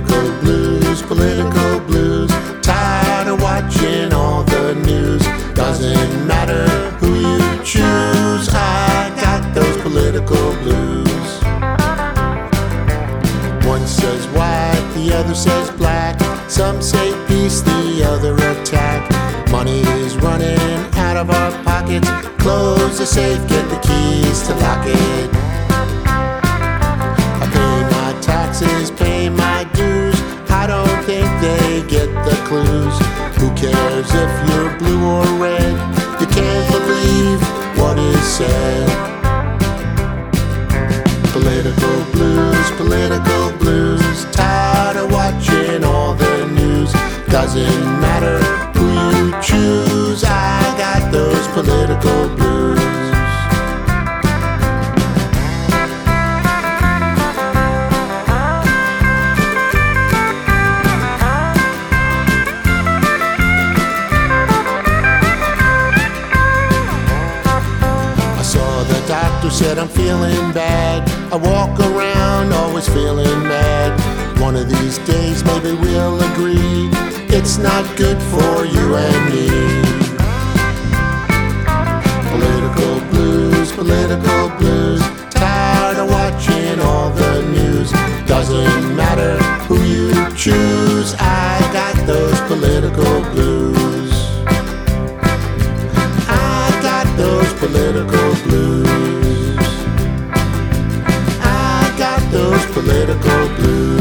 political blues, political blues. Tired of watching all the news. Doesn't matter who you choose, I got those political blues. One says white, the other says black. Some say peace, the other attack. Money is running out of our pockets. Close the safe, get the keys to lock it. Clues. Who cares if you're blue or red? You can't believe what is said. Political blues, political blues. Tired of watching all the news. Doesn't matter doctor said I'm feeling bad. I walk around always feeling mad. One of these days maybe we'll agree it's not good for you and me. Political blues, political blues. Tired of watching all the news. Doesn't matter who you choose. I got those political political blues.